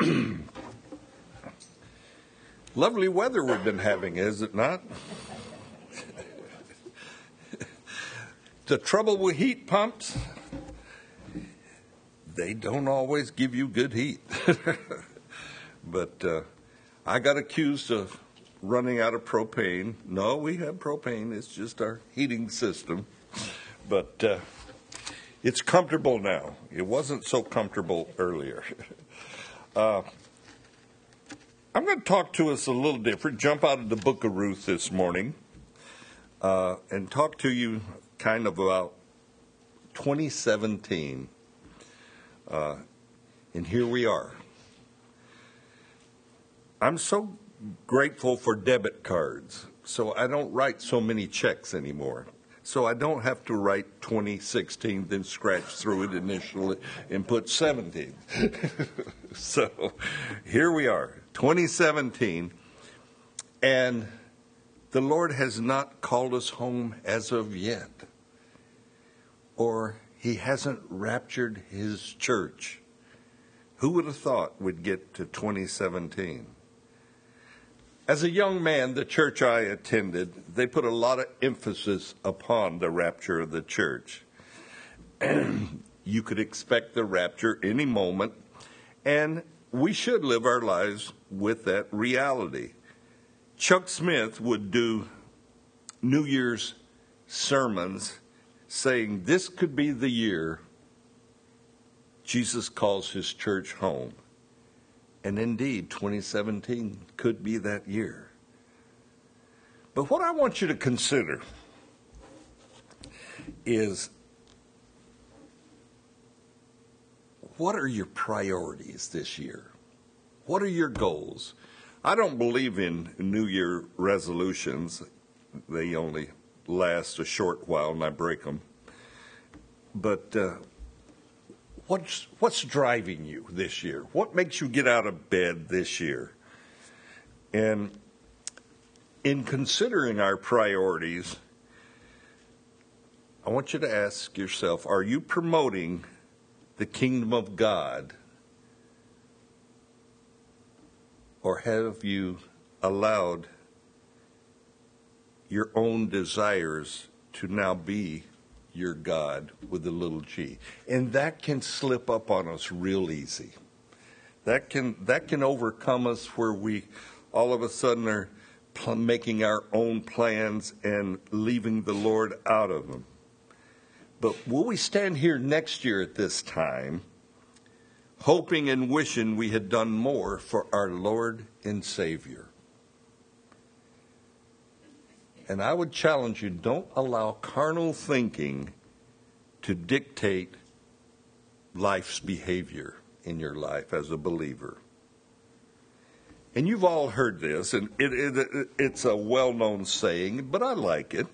Lovely weather we've been having, is it not? the trouble with heat pumps, they don't always give you good heat. but uh, I got accused of running out of propane. No, we have propane, it's just our heating system. But uh, it's comfortable now. It wasn't so comfortable earlier. Uh, I'm going to talk to us a little different, jump out of the book of Ruth this morning, uh, and talk to you kind of about 2017. Uh, and here we are. I'm so grateful for debit cards, so I don't write so many checks anymore. So I don't have to write 2016, then scratch through it initially and put 17. so here we are, 2017, and the Lord has not called us home as of yet, or He hasn't raptured His church. Who would have thought we'd get to 2017? As a young man, the church I attended, they put a lot of emphasis upon the rapture of the church. you could expect the rapture any moment, and we should live our lives with that reality. Chuck Smith would do New Year's sermons saying this could be the year Jesus calls his church home. And indeed, 2017 could be that year. But what I want you to consider is what are your priorities this year? What are your goals? I don't believe in New Year resolutions. They only last a short while and I break them. But uh, what's, what's driving you this year? What makes you get out of bed this year? And in considering our priorities, I want you to ask yourself are you promoting the kingdom of God? Or have you allowed your own desires to now be your God with a little g? And that can slip up on us real easy. That can, that can overcome us where we all of a sudden are pl- making our own plans and leaving the Lord out of them. But will we stand here next year at this time, hoping and wishing we had done more for our Lord and Savior? And I would challenge you don't allow carnal thinking to dictate life's behavior in your life as a believer. And you've all heard this, and it, it, it's a well known saying, but I like it.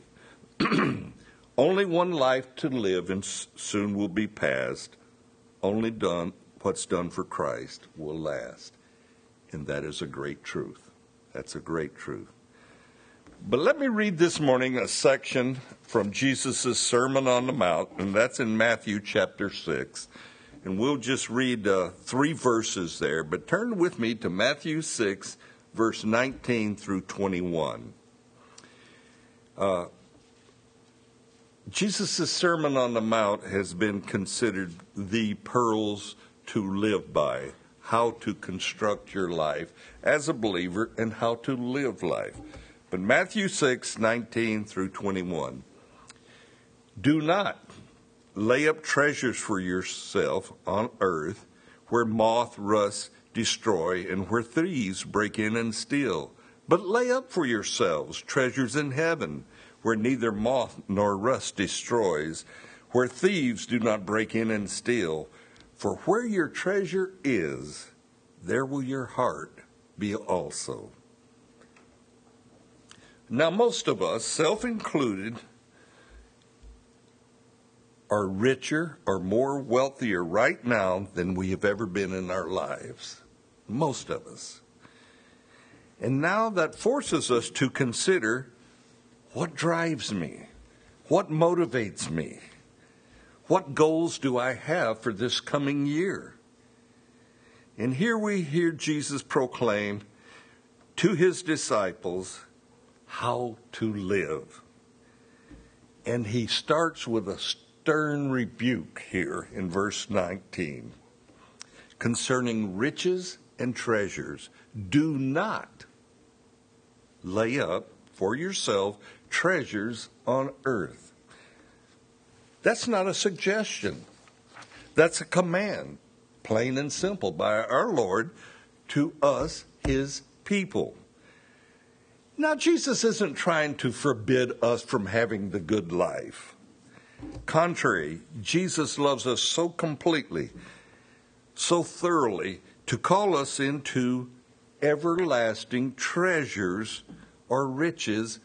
Only one life to live, and soon will be past. Only done what's done for Christ will last. And that is a great truth. That's a great truth. But let me read this morning a section from Jesus' Sermon on the Mount, and that's in Matthew chapter 6. And we'll just read uh, three verses there, but turn with me to Matthew 6, verse 19 through 21. Uh, Jesus' Sermon on the Mount has been considered the pearls to live by, how to construct your life as a believer and how to live life. But Matthew 6, 19 through 21. Do not lay up treasures for yourself on earth where moth, rust, destroy, and where thieves break in and steal. But lay up for yourselves treasures in heaven where neither moth nor rust destroys, where thieves do not break in and steal. For where your treasure is, there will your heart be also. Now, most of us, self included, are richer or more wealthier right now than we have ever been in our lives. Most of us. And now that forces us to consider what drives me? What motivates me? What goals do I have for this coming year? And here we hear Jesus proclaim to his disciples how to live. And he starts with a stern rebuke here in verse 19 concerning riches and treasures. Do not lay up for yourself treasures on earth. That's not a suggestion. That's a command, plain and simple, by our Lord to us, his people. Now, Jesus isn't trying to forbid us from having the good life. Contrary, Jesus loves us so completely, so thoroughly, to call us into everlasting treasures or riches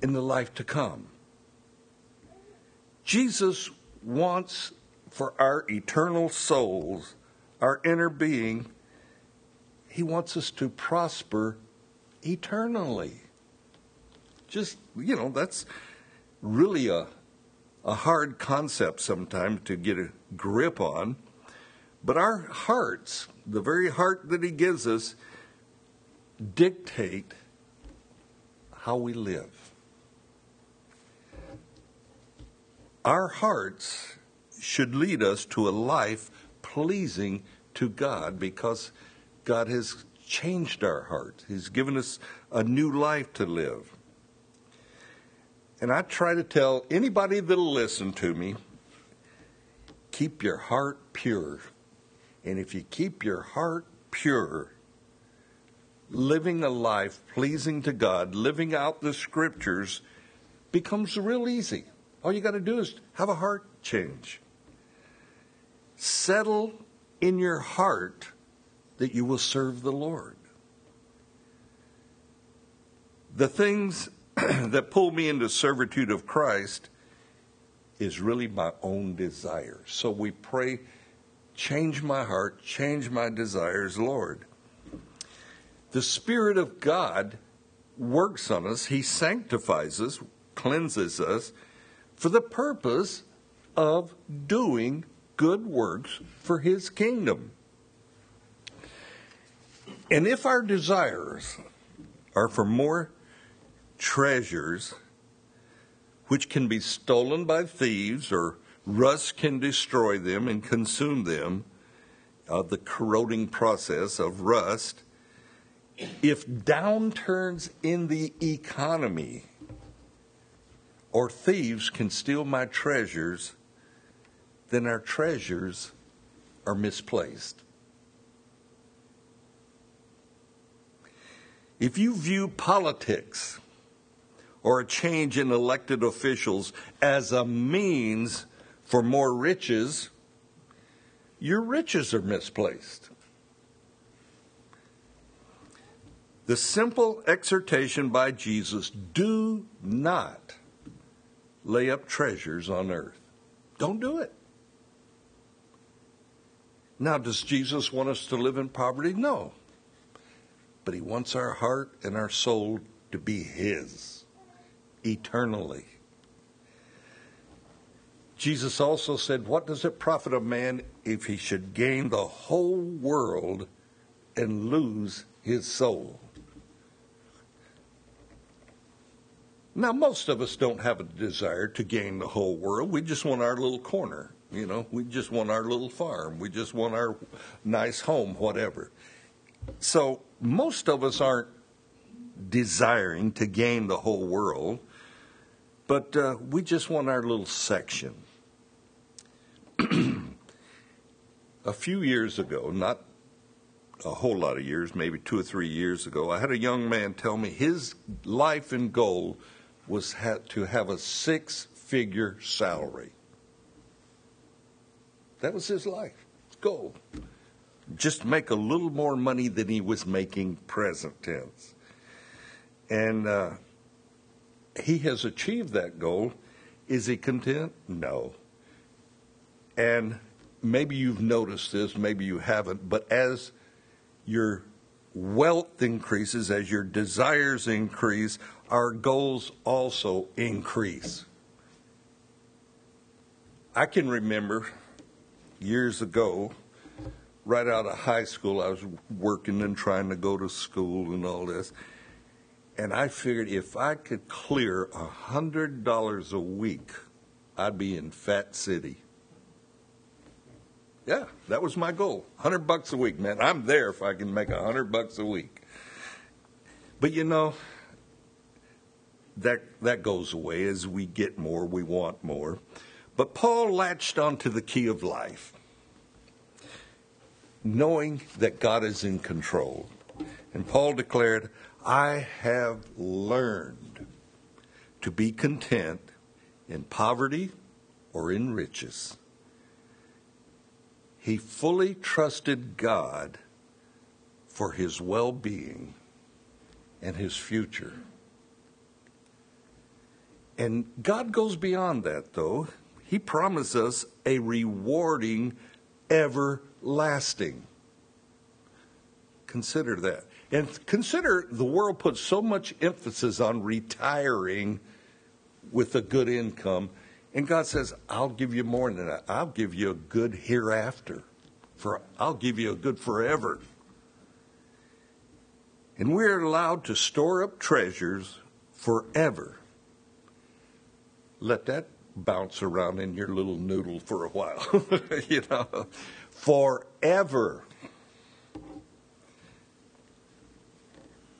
in the life to come. Jesus wants for our eternal souls, our inner being, he wants us to prosper eternally. Just, you know, that's really a, a hard concept sometimes to get a grip on. But our hearts, the very heart that He gives us, dictate how we live. Our hearts should lead us to a life pleasing to God because God has changed our hearts. He's given us a new life to live. And I try to tell anybody that'll listen to me keep your heart pure. And if you keep your heart pure, living a life pleasing to God, living out the scriptures becomes real easy. All you got to do is have a heart change. Settle in your heart that you will serve the Lord. The things that pull me into servitude of Christ is really my own desire. So we pray, change my heart, change my desires, Lord. The Spirit of God works on us, He sanctifies us, cleanses us for the purpose of doing good works for His kingdom. And if our desires are for more treasures, which can be stolen by thieves or rust can destroy them and consume them, uh, the corroding process of rust, if downturns in the economy or thieves can steal my treasures, then our treasures are misplaced. If you view politics or a change in elected officials as a means for more riches, your riches are misplaced. The simple exhortation by Jesus do not lay up treasures on earth. Don't do it. Now, does Jesus want us to live in poverty? No but He wants our heart and our soul to be His eternally. Jesus also said, What does it profit a man if he should gain the whole world and lose his soul? Now, most of us don't have a desire to gain the whole world. We just want our little corner. You know, we just want our little farm. We just want our nice home, whatever. So, most of us aren't desiring to gain the whole world, but uh, we just want our little section. a few years ago, not a whole lot of years, maybe two or three years ago, I had a young man tell me his life and goal was ha- to have a six figure salary. That was his life, goal just make a little more money than he was making present tense. And uh, he has achieved that goal. Is he content? No. And maybe you've noticed this, maybe you haven't, but as your wealth increases, as your desires increase, our goals also increase. I can remember years ago right out of high school, I was working and trying to go to school and all this. And I figured if I could clear a hundred dollars a week, I'd be in Fat City. Yeah, that was my goal. Hundred bucks a week, man. I'm there if I can make a hundred bucks a week. But you know, that that goes away as we get more, we want more. But Paul latched onto the key of life, knowing that God is in control. And Paul declared, I have learned to be content in poverty or in riches. He fully trusted God for his well being and his future. And God goes beyond that, though. He promises us a rewarding, everlasting. Consider that. And consider the world puts so much emphasis on retiring with a good income. And God says, I'll give you more than that. I'll give you a good hereafter. For I'll give you a good forever. And we're allowed to store up treasures forever. Let that bounce around in your little noodle for a while. you know, forever.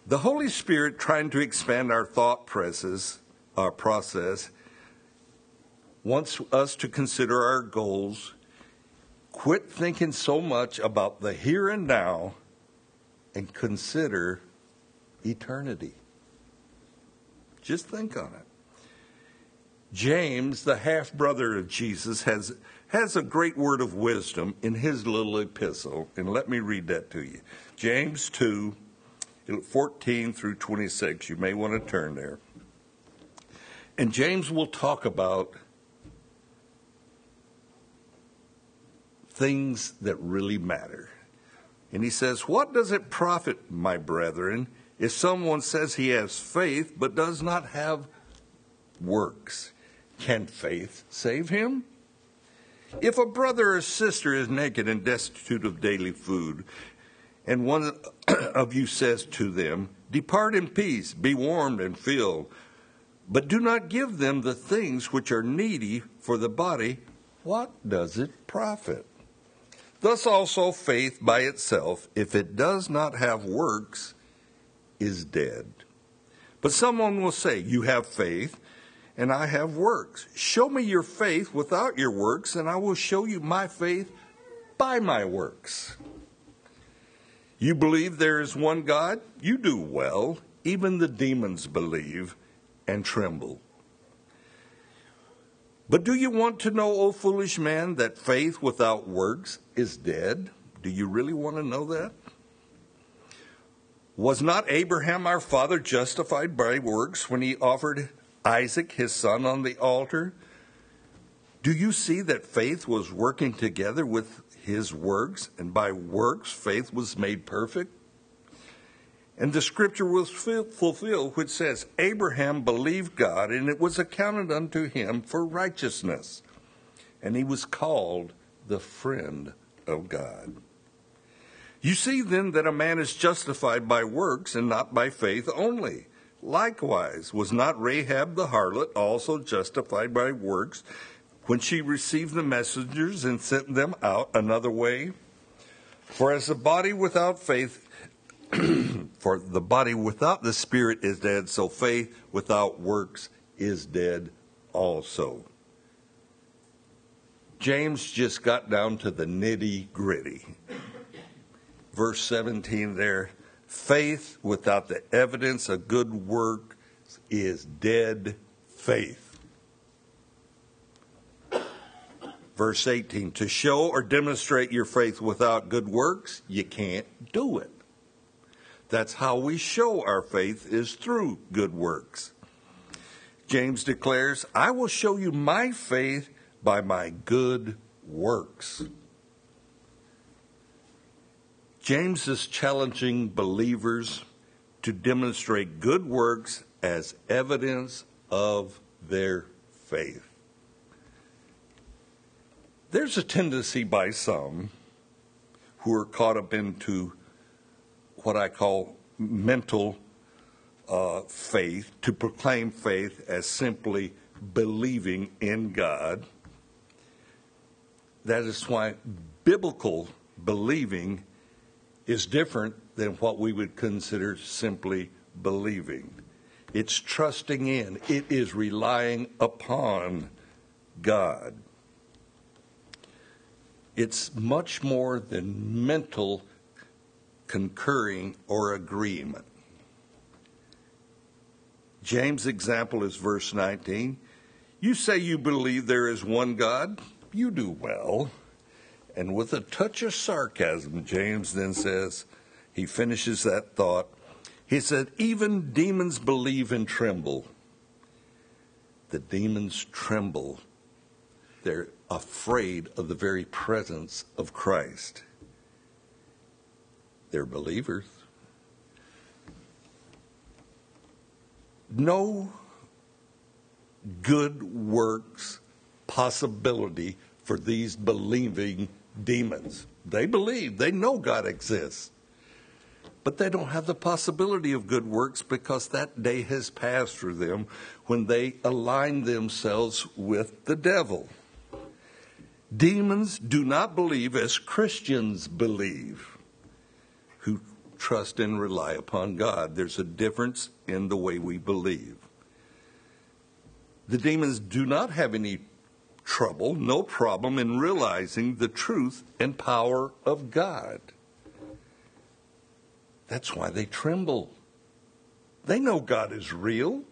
The Holy Spirit trying to expand our thought process, our process wants us to consider our goals, quit thinking so much about the here and now, and consider eternity. Just think on it. James, the half brother of Jesus, has, has a great word of wisdom in his little epistle, and let me read that to you. James 2, 14 through 26. You may want to turn there. And James will talk about things that really matter. And he says, What does it profit, my brethren, if someone says he has faith but does not have works? Can faith save him? If a brother or sister is naked and destitute of daily food, and one of you says to them, Depart in peace, be warmed and filled, but do not give them the things which are needy for the body, what does it profit? Thus also faith by itself, if it does not have works, is dead. But someone will say, You have faith and I have works. Show me your faith without your works, and I will show you my faith by my works. You believe there is one God? You do well. Even the demons believe and tremble. But do you want to know, O foolish man, that faith without works is dead? Do you really want to know that? Was not Abraham our father justified by works when he offered Isaac, his son, on the altar? Do you see that faith was working together with his works, and by works faith was made perfect? And the scripture was fulfilled, which says, Abraham believed God, and it was accounted unto him for righteousness. And he was called the friend of God. You see then that a man is justified by works and not by faith only. Likewise, was not Rahab the harlot also justified by works when she received the messengers and sent them out another way? For as the body without faith, for the body without the spirit is dead, so faith without works is dead also. James just got down to the nitty gritty. Verse 17 there Faith without the evidence of good work is dead faith. Verse 18 To show or demonstrate your faith without good works, you can't do it. That's how we show our faith is through good works. James declares, I will show you my faith by my good works. James is challenging believers to demonstrate good works as evidence of their faith. There's a tendency by some who are caught up into what I call mental uh, faith, to proclaim faith as simply believing in God. That is why biblical believing is different than what we would consider simply believing. It's trusting in, it is relying upon God. It's much more than mental concurring or agreement. James' example is verse 19. You say you believe there is one God? You do well. And with a touch of sarcasm, James then says, he finishes that thought. He said, Even demons believe and tremble. The demons tremble. They're afraid of the very presence of Christ. They're believers. No good works possibility for these believing demons. They believe, they know God exists. But they don't have the possibility of good works because that day has passed for them when they align themselves with the devil. Demons do not believe as Christians believe who trust and rely upon God. There's a difference in the way we believe. The demons do not have any trouble, no problem in realizing the truth and power of God. That's why they tremble. They know God is real.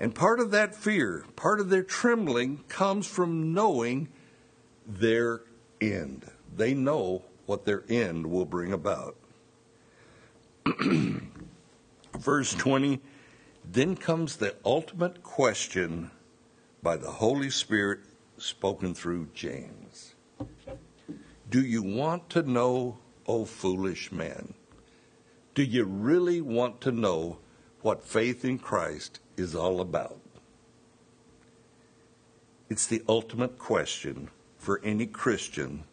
And part of that fear, part of their trembling, comes from knowing their end. They know what their end will bring about. Verse 20 then comes the ultimate question by the Holy Spirit spoken through James. Do you want to know, O foolish man? Do you really want to know what faith in Christ is all about? It's the ultimate question for any Christian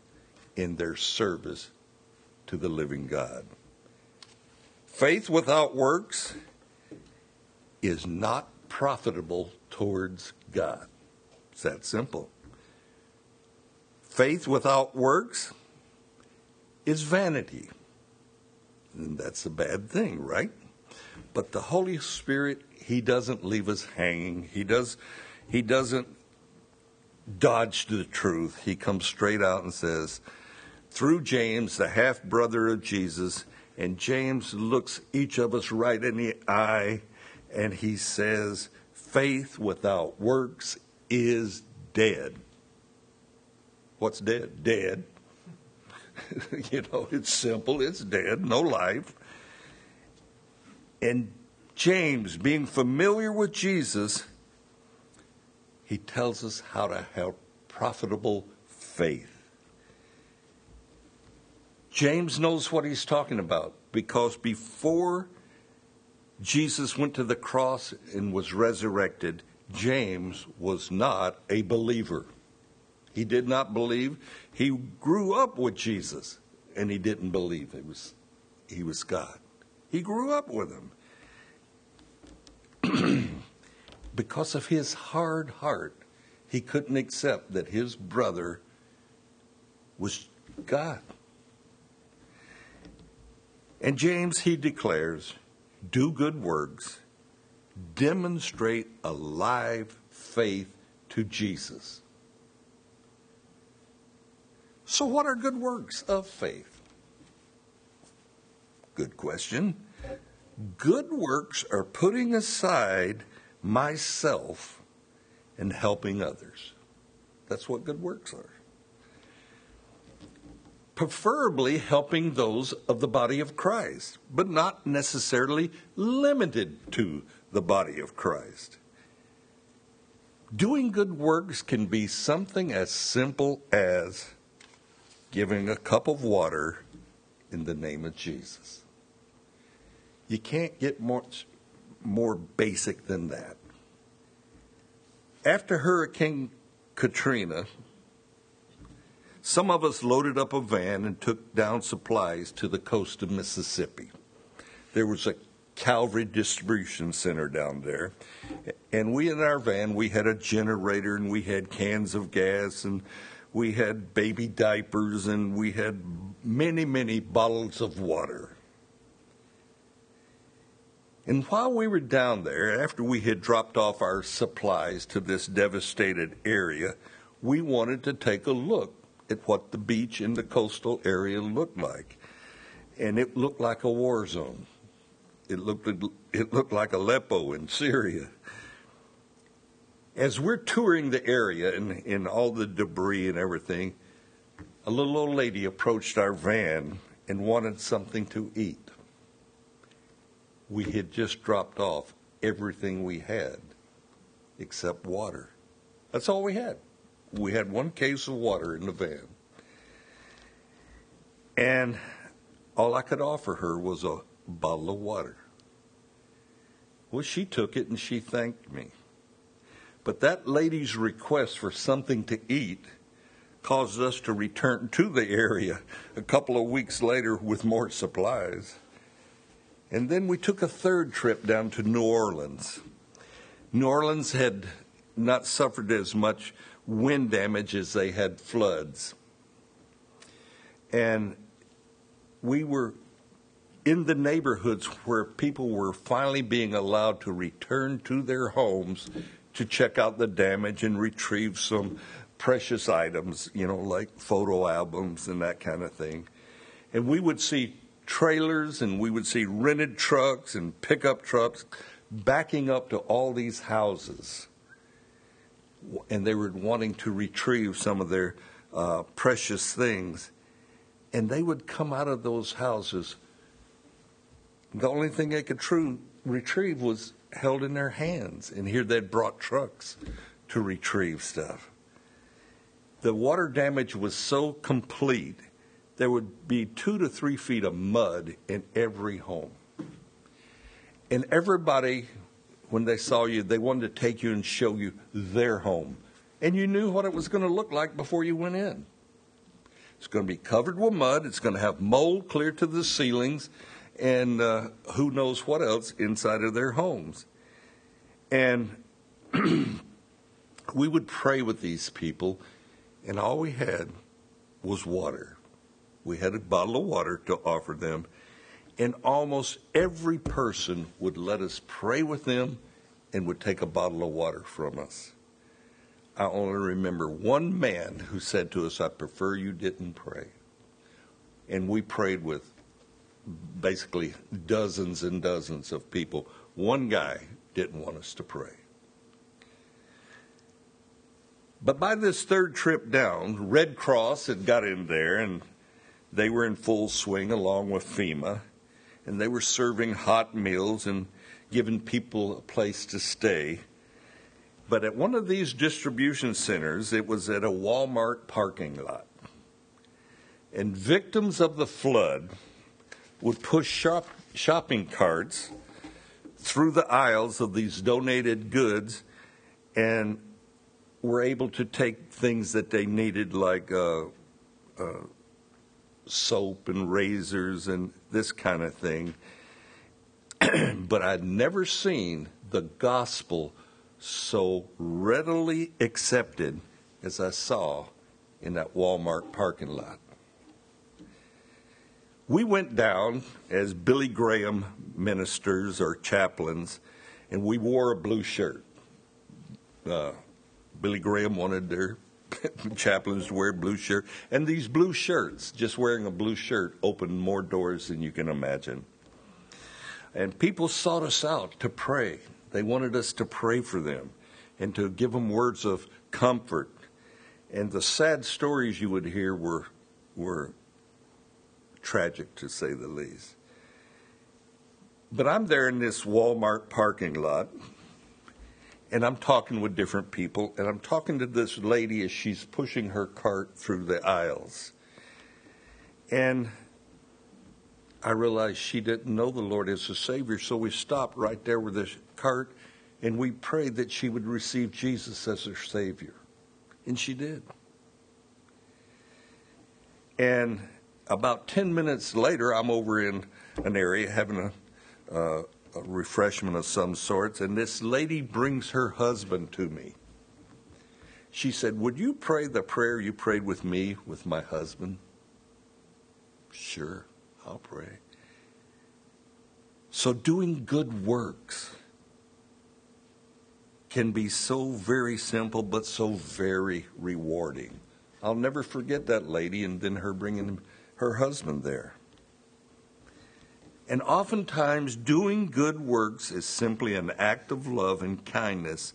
in their service to the living God. Faith without works is not profitable towards God. It's that simple. Faith without works is vanity. And that's a bad thing, right? But the Holy Spirit, He doesn't leave us hanging. He does He doesn't dodge the truth. He comes straight out and says, through James, the half brother of Jesus, and James looks each of us right in the eye and he says, Faith without works is dead. What's dead? Dead. you know, it's simple, it's dead, no life. And James, being familiar with Jesus, he tells us how to have profitable faith. James knows what he's talking about because before Jesus went to the cross and was resurrected, James was not a believer. He did not believe. He grew up with Jesus and he didn't believe it was he was God. He grew up with him. because of his hard heart, he couldn't accept that his brother was God. And James, he declares, do good works, demonstrate a live faith to Jesus. So, what are good works of faith? Good question. Good works are putting aside myself and helping others. That's what good works are preferably helping those of the body of Christ, but not necessarily limited to the body of Christ. Doing good works can be something as simple as giving a cup of water in the name of Jesus. You can't get much more basic than that. After Hurricane Katrina, some of us loaded up a van and took down supplies to the coast of Mississippi. There was a Calvary distribution center down there, and we in our van we had a generator and we had cans of gas and we had baby diapers and we had many many bottles of water. And while we were down there, after we had dropped off our supplies to this devastated area, we wanted to take a look at what the beach in the coastal area looked like. And it looked like a war zone. It looked, it looked like Aleppo in Syria. As we're touring the area and, and all the debris and everything, a little old lady approached our van and wanted something to eat. We had just dropped off everything we had except water. That's all we had. We had one case of water in the van. And all I could offer her was a bottle of water. Well, she took it and she thanked me. But that lady's request for something to eat caused us to return to the area a couple of weeks later with more supplies. And then we took a third trip down to New Orleans. New Orleans had not suffered as much wind damage as they had floods. And we were in the neighborhoods where people were finally being allowed to return to their homes to check out the damage and retrieve some precious items, you know, like photo albums and that kind of thing. And we would see trailers and we would see rented trucks and pickup trucks backing up to all these houses. And they were wanting to retrieve some of their uh, precious things. And they would come out of those houses the only thing they could true, retrieve was held in their hands. And here they'd brought trucks to retrieve stuff. The water damage was so complete, there would be two to three feet of mud in every home. And everybody, when they saw you, they wanted to take you and show you their home. And you knew what it was going to look like before you went in. It's going to be covered with mud, it's going to have mold clear to the ceilings and uh, who knows what else inside of their homes. And we would pray with these people, and all we had was water. We had a bottle of water to offer them, and almost every person would let us pray with them and would take a bottle of water from us. I only remember one man who said to us, I prefer you didn't pray. And we prayed with basically dozens and dozens of people. One guy didn't want us to pray. But by this third trip down, Red Cross had got in there and they were in full swing along with FEMA. And they were serving hot meals and giving people a place to stay. But at one of these distribution centers, it was at a Walmart parking lot. And victims of the flood would push shop, shopping carts through the aisles of these donated goods and were able to take things that they needed, like uh, uh, soap and razors and this kind of thing. but I'd never seen the gospel so readily accepted as I saw in that Walmart parking lot. We went down as Billy Graham ministers or chaplains, and we wore a blue shirt. Uh, Billy Graham wanted their chaplains to wear blue shirt, and these blue shirts, just wearing a blue shirt, opened more doors than you can imagine. And people sought us out to pray. They wanted us to pray for them and to give them words of comfort. And the sad stories you would hear were were tragic to say the least. But I'm there in this Walmart parking lot, and I'm talking with different people, and I'm talking to this lady as she's pushing her cart through the aisles. And I realized she didn't know the Lord as a Savior, so we stopped right there with the cart and we prayed that she would receive Jesus as her Savior. And she did. And about 10 minutes later, I'm over in an area having a, uh, refreshment of some sorts, and this lady brings her husband to me. She said, Would you pray the prayer you prayed with me with my husband? Sure, I'll pray. So, doing good works can be so very simple, but so very rewarding. I'll never forget that lady and then her bringing her husband there. And oftentimes, doing good works is simply an act of love and kindness,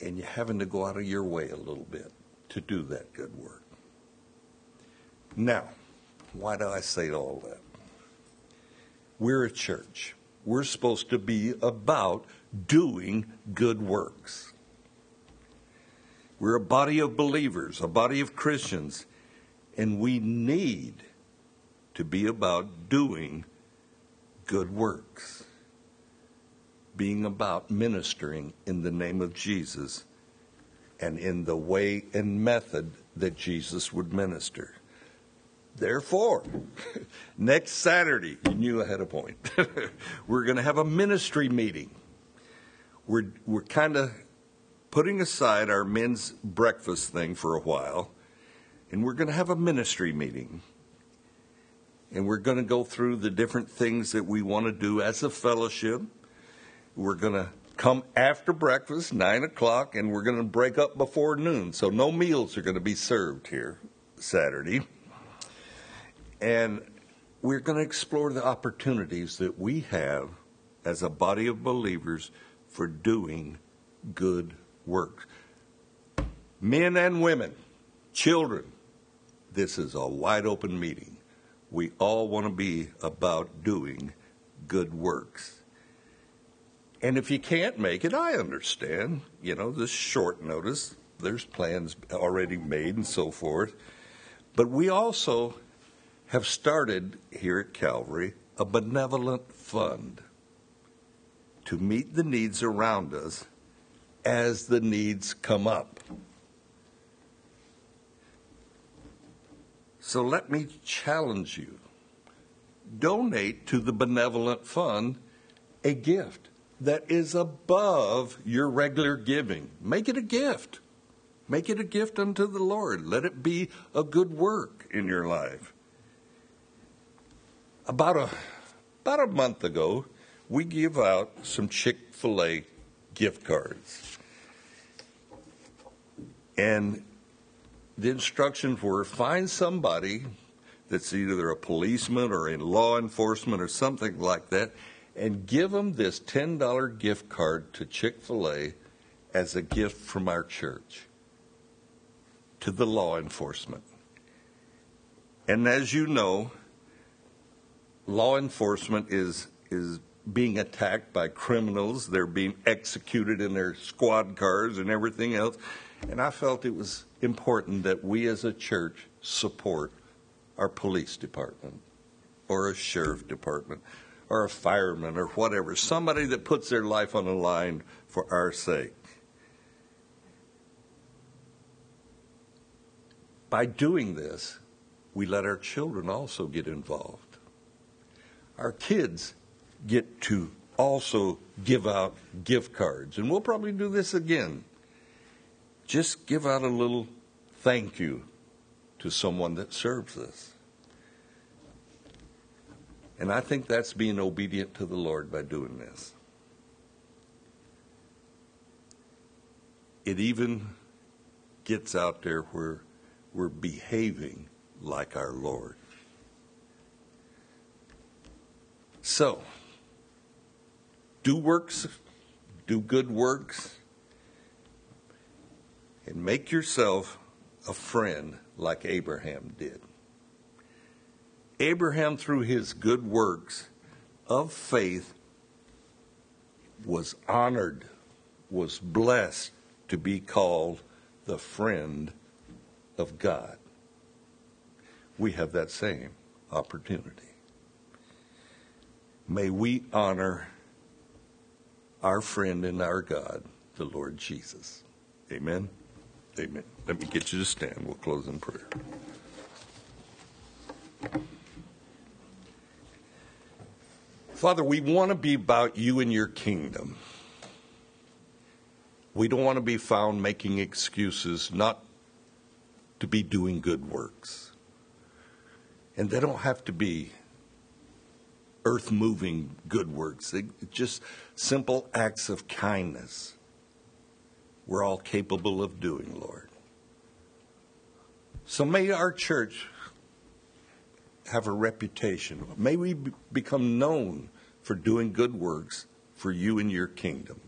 and you're having to go out of your way a little bit to do that good work. Now, why do I say all that? We're a church. We're supposed to be about doing good works. We're a body of believers, a body of Christians, and we need to be about doing good works, being about ministering in the name of Jesus and in the way and method that Jesus would minister. Therefore, next Saturday, you knew I had a point, we're going to have a ministry meeting. We're, we're kind of putting aside our men's breakfast thing for a while, and we're going to have a ministry meeting. And we're going to go through the different things that we want to do as a fellowship. We're going to come after breakfast, 9 o'clock, and we're going to break up before noon. So no meals are going to be served here Saturday. And we're going to explore the opportunities that we have as a body of believers for doing good work. Men and women, children, this is a wide open meeting. We all want to be about doing good works. And if you can't make it, I understand. You know, this short notice, there's plans already made and so forth. But we also have started here at Calvary a benevolent fund to meet the needs around us as the needs come up. So let me challenge you donate to the benevolent fund a gift that is above your regular giving. Make it a gift. Make it a gift unto the Lord. Let it be a good work in your life about a about a month ago, we gave out some Chick-fil-A gift cards. And the instructions were find somebody that's either a policeman or in law enforcement or something like that and give them this $10 gift card to Chick-fil-A as a gift from our church to the law enforcement. And as you know, law enforcement is is being attacked by criminals. They're being executed in their squad cars and everything else. And I felt it was important that we as a church support our police department or a sheriff department or a fireman or whatever, somebody that puts their life on the line for our sake. By doing this, we let our children also get involved our kids get to also give out gift cards. And we'll probably do this again. Just give out a little thank you to someone that serves us. And I think that's being obedient to the Lord by doing this. It even gets out there where we're behaving like our Lord. So, do works, do good works, and make yourself a friend like Abraham did. Abraham, through his good works of faith, was honored, was blessed to be called the friend of God. We have that same opportunity. May we honor our friend and our God, the Lord Jesus. Amen. Amen. Let me get you to stand. We'll close in prayer. Father, we want to be about you and your kingdom. We don't want to be found making excuses not to be doing good works. And they don't have to be earth moving good works, just simple acts of kindness. We're all capable of doing, Lord. So may our church have a reputation. May we become known for doing good works for you and your kingdom.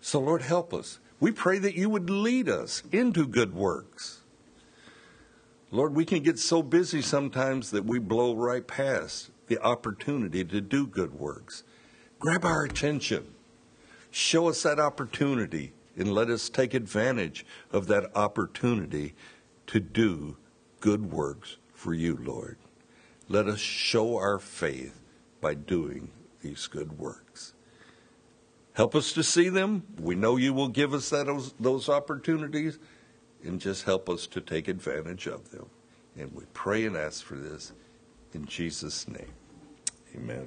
So, Lord, help us. We pray that you would lead us into good works. Lord, we can get so busy sometimes that we blow right past the opportunity to do good works. Grab our attention. Show us that opportunity and let us take advantage of that opportunity to do good works for you, Lord. Let us show our faith by doing these good works. Help us to see them. We know you will give us that, those, those opportunities, and just help us to take advantage of them. And we pray and ask for this in Jesus' name. Amen.